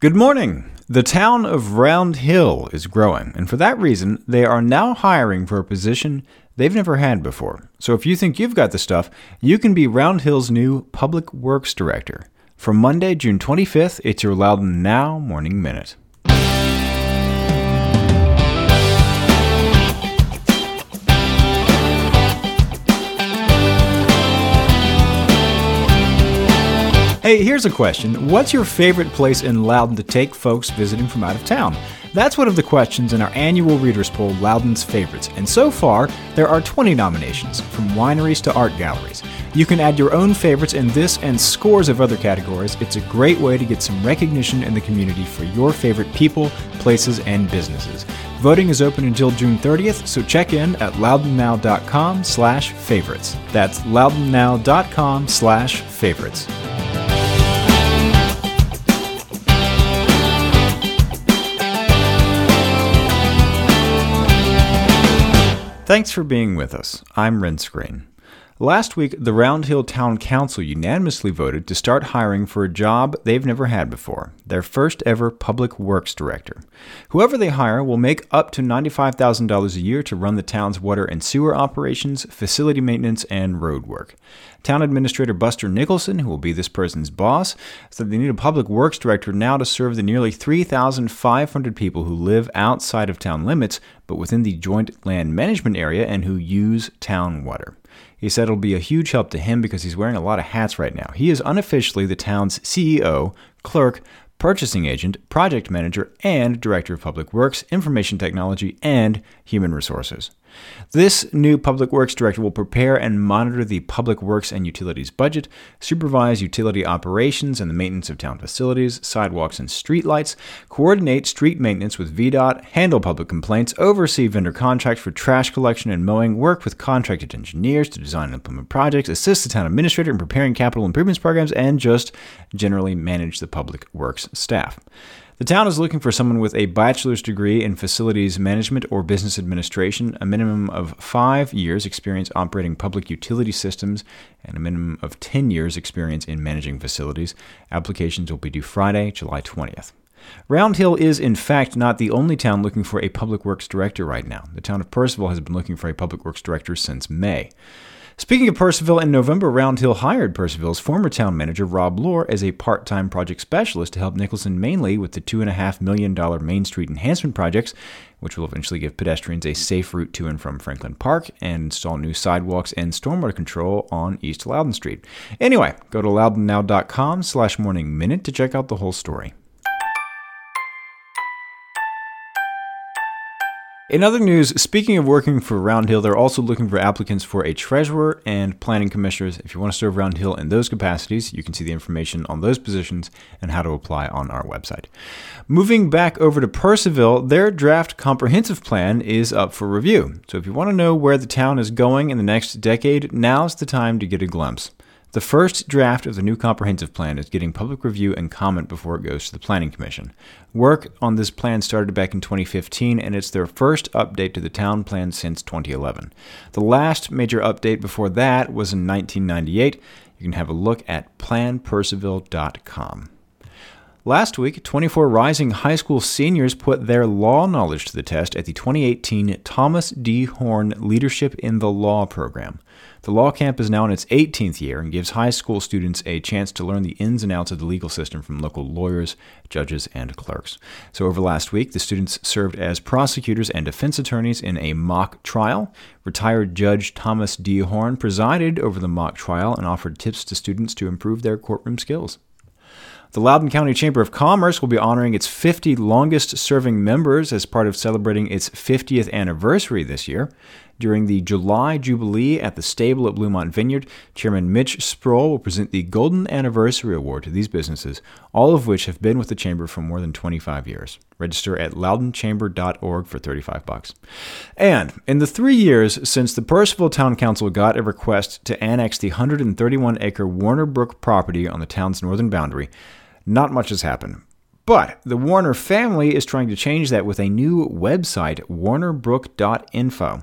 Good morning. The town of Round Hill is growing, and for that reason, they are now hiring for a position they've never had before. So if you think you've got the stuff, you can be Round Hill's new Public Works Director. From Monday, June 25th, it's your Loudoun Now Morning Minute. Hey, here's a question. What's your favorite place in Loudoun to take folks visiting from out of town? That's one of the questions in our annual readers poll, Loudoun's Favorites. And so far, there are 20 nominations, from wineries to art galleries. You can add your own favorites in this and scores of other categories. It's a great way to get some recognition in the community for your favorite people, places, and businesses. Voting is open until June 30th, so check in at loudounnow.com slash favorites. That's loudounnow.com slash favorites. Thanks for being with us. I'm Renss Greene. Last week, the Round Hill Town Council unanimously voted to start hiring for a job they've never had before their first ever Public Works Director. Whoever they hire will make up to $95,000 a year to run the town's water and sewer operations, facility maintenance, and road work. Town Administrator Buster Nicholson, who will be this person's boss, said they need a Public Works Director now to serve the nearly 3,500 people who live outside of town limits but within the joint land management area and who use town water. He said it'll be a huge help to him because he's wearing a lot of hats right now. He is unofficially the town's CEO, clerk, purchasing agent, project manager, and director of public works, information technology, and human resources. This new Public Works Director will prepare and monitor the Public Works and Utilities budget, supervise utility operations and the maintenance of town facilities, sidewalks, and streetlights, coordinate street maintenance with VDOT, handle public complaints, oversee vendor contracts for trash collection and mowing, work with contracted engineers to design and implement projects, assist the town administrator in preparing capital improvements programs, and just generally manage the public works staff. The town is looking for someone with a bachelor's degree in facilities management or business administration, a minimum of five years experience operating public utility systems, and a minimum of 10 years experience in managing facilities. Applications will be due Friday, July 20th. Round Hill is, in fact, not the only town looking for a public works director right now. The town of Purcellville has been looking for a public works director since May. Speaking of Purcellville, in November, Round Hill hired Purcellville's former town manager, Rob Lohr, as a part time project specialist to help Nicholson mainly with the $2.5 million Main Street enhancement projects, which will eventually give pedestrians a safe route to and from Franklin Park and install new sidewalks and stormwater control on East Loudoun Street. Anyway, go to loudounnow.com slash morning minute to check out the whole story. In other news, speaking of working for Round Hill, they're also looking for applicants for a treasurer and planning commissioners. If you want to serve Round Hill in those capacities, you can see the information on those positions and how to apply on our website. Moving back over to Purcellville, their draft comprehensive plan is up for review. So if you want to know where the town is going in the next decade, now's the time to get a glimpse. The first draft of the new comprehensive plan is getting public review and comment before it goes to the Planning Commission. Work on this plan started back in 2015, and it's their first update to the town plan since 2011. The last major update before that was in 1998. You can have a look at planpurcellville.com. Last week, 24 rising high school seniors put their law knowledge to the test at the 2018 Thomas D. Horn Leadership in the Law program. The law camp is now in its 18th year and gives high school students a chance to learn the ins and outs of the legal system from local lawyers, judges, and clerks. So, over last week, the students served as prosecutors and defense attorneys in a mock trial. Retired Judge Thomas D. Horn presided over the mock trial and offered tips to students to improve their courtroom skills. The Loudoun County Chamber of Commerce will be honoring its 50 longest serving members as part of celebrating its 50th anniversary this year. During the July Jubilee at the stable at Bluemont Vineyard, Chairman Mitch Sproul will present the Golden Anniversary Award to these businesses, all of which have been with the Chamber for more than 25 years. Register at loudounchamber.org for 35 bucks. And in the three years since the Purcellville Town Council got a request to annex the 131 acre Warner Brook property on the town's northern boundary, not much has happened. But the Warner family is trying to change that with a new website, warnerbrook.info.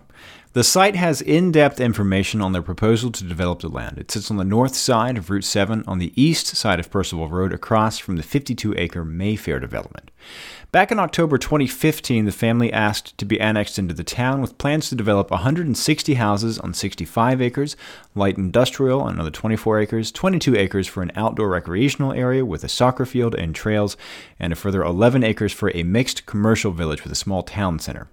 The site has in depth information on their proposal to develop the land. It sits on the north side of Route 7, on the east side of Purcellville Road, across from the 52 acre Mayfair development. Back in October 2015, the family asked to be annexed into the town with plans to develop 160 houses on 65 acres, light industrial on another 24 acres, 22 acres for an outdoor recreational area with a soccer field and trails, and a further 11 acres for a mixed commercial village with a small town center.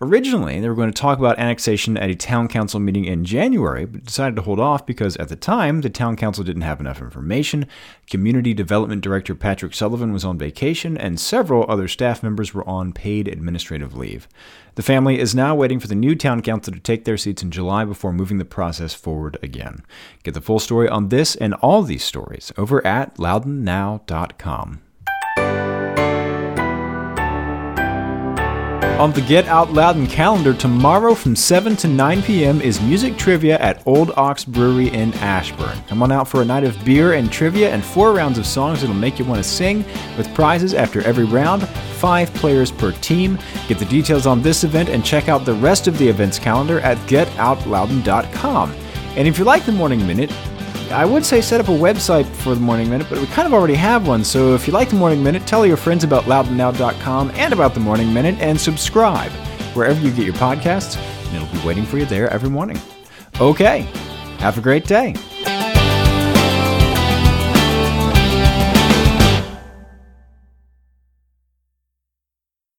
Originally, they were going to talk about annexation at a town council meeting in January, but decided to hold off because at the time, the town council didn't have enough information. Community Development Director Patrick Sullivan was on vacation, and several other staff members were on paid administrative leave. The family is now waiting for the new town council to take their seats in July before moving the process forward again. Get the full story on this and all these stories over at loudounnow.com. On the Get Out Loudoun calendar, tomorrow from 7 to 9 p.m. is music trivia at Old Ox Brewery in Ashburn. Come on out for a night of beer and trivia and four rounds of songs that'll make you want to sing, with prizes after every round, five players per team. Get the details on this event and check out the rest of the events calendar at getoutloudoun.com. And if you like the Morning Minute, I would say set up a website for the Morning Minute, but we kind of already have one. So if you like the Morning Minute, tell your friends about loudounnow.com and about the Morning Minute and subscribe wherever you get your podcasts, and it'll be waiting for you there every morning. Okay, have a great day.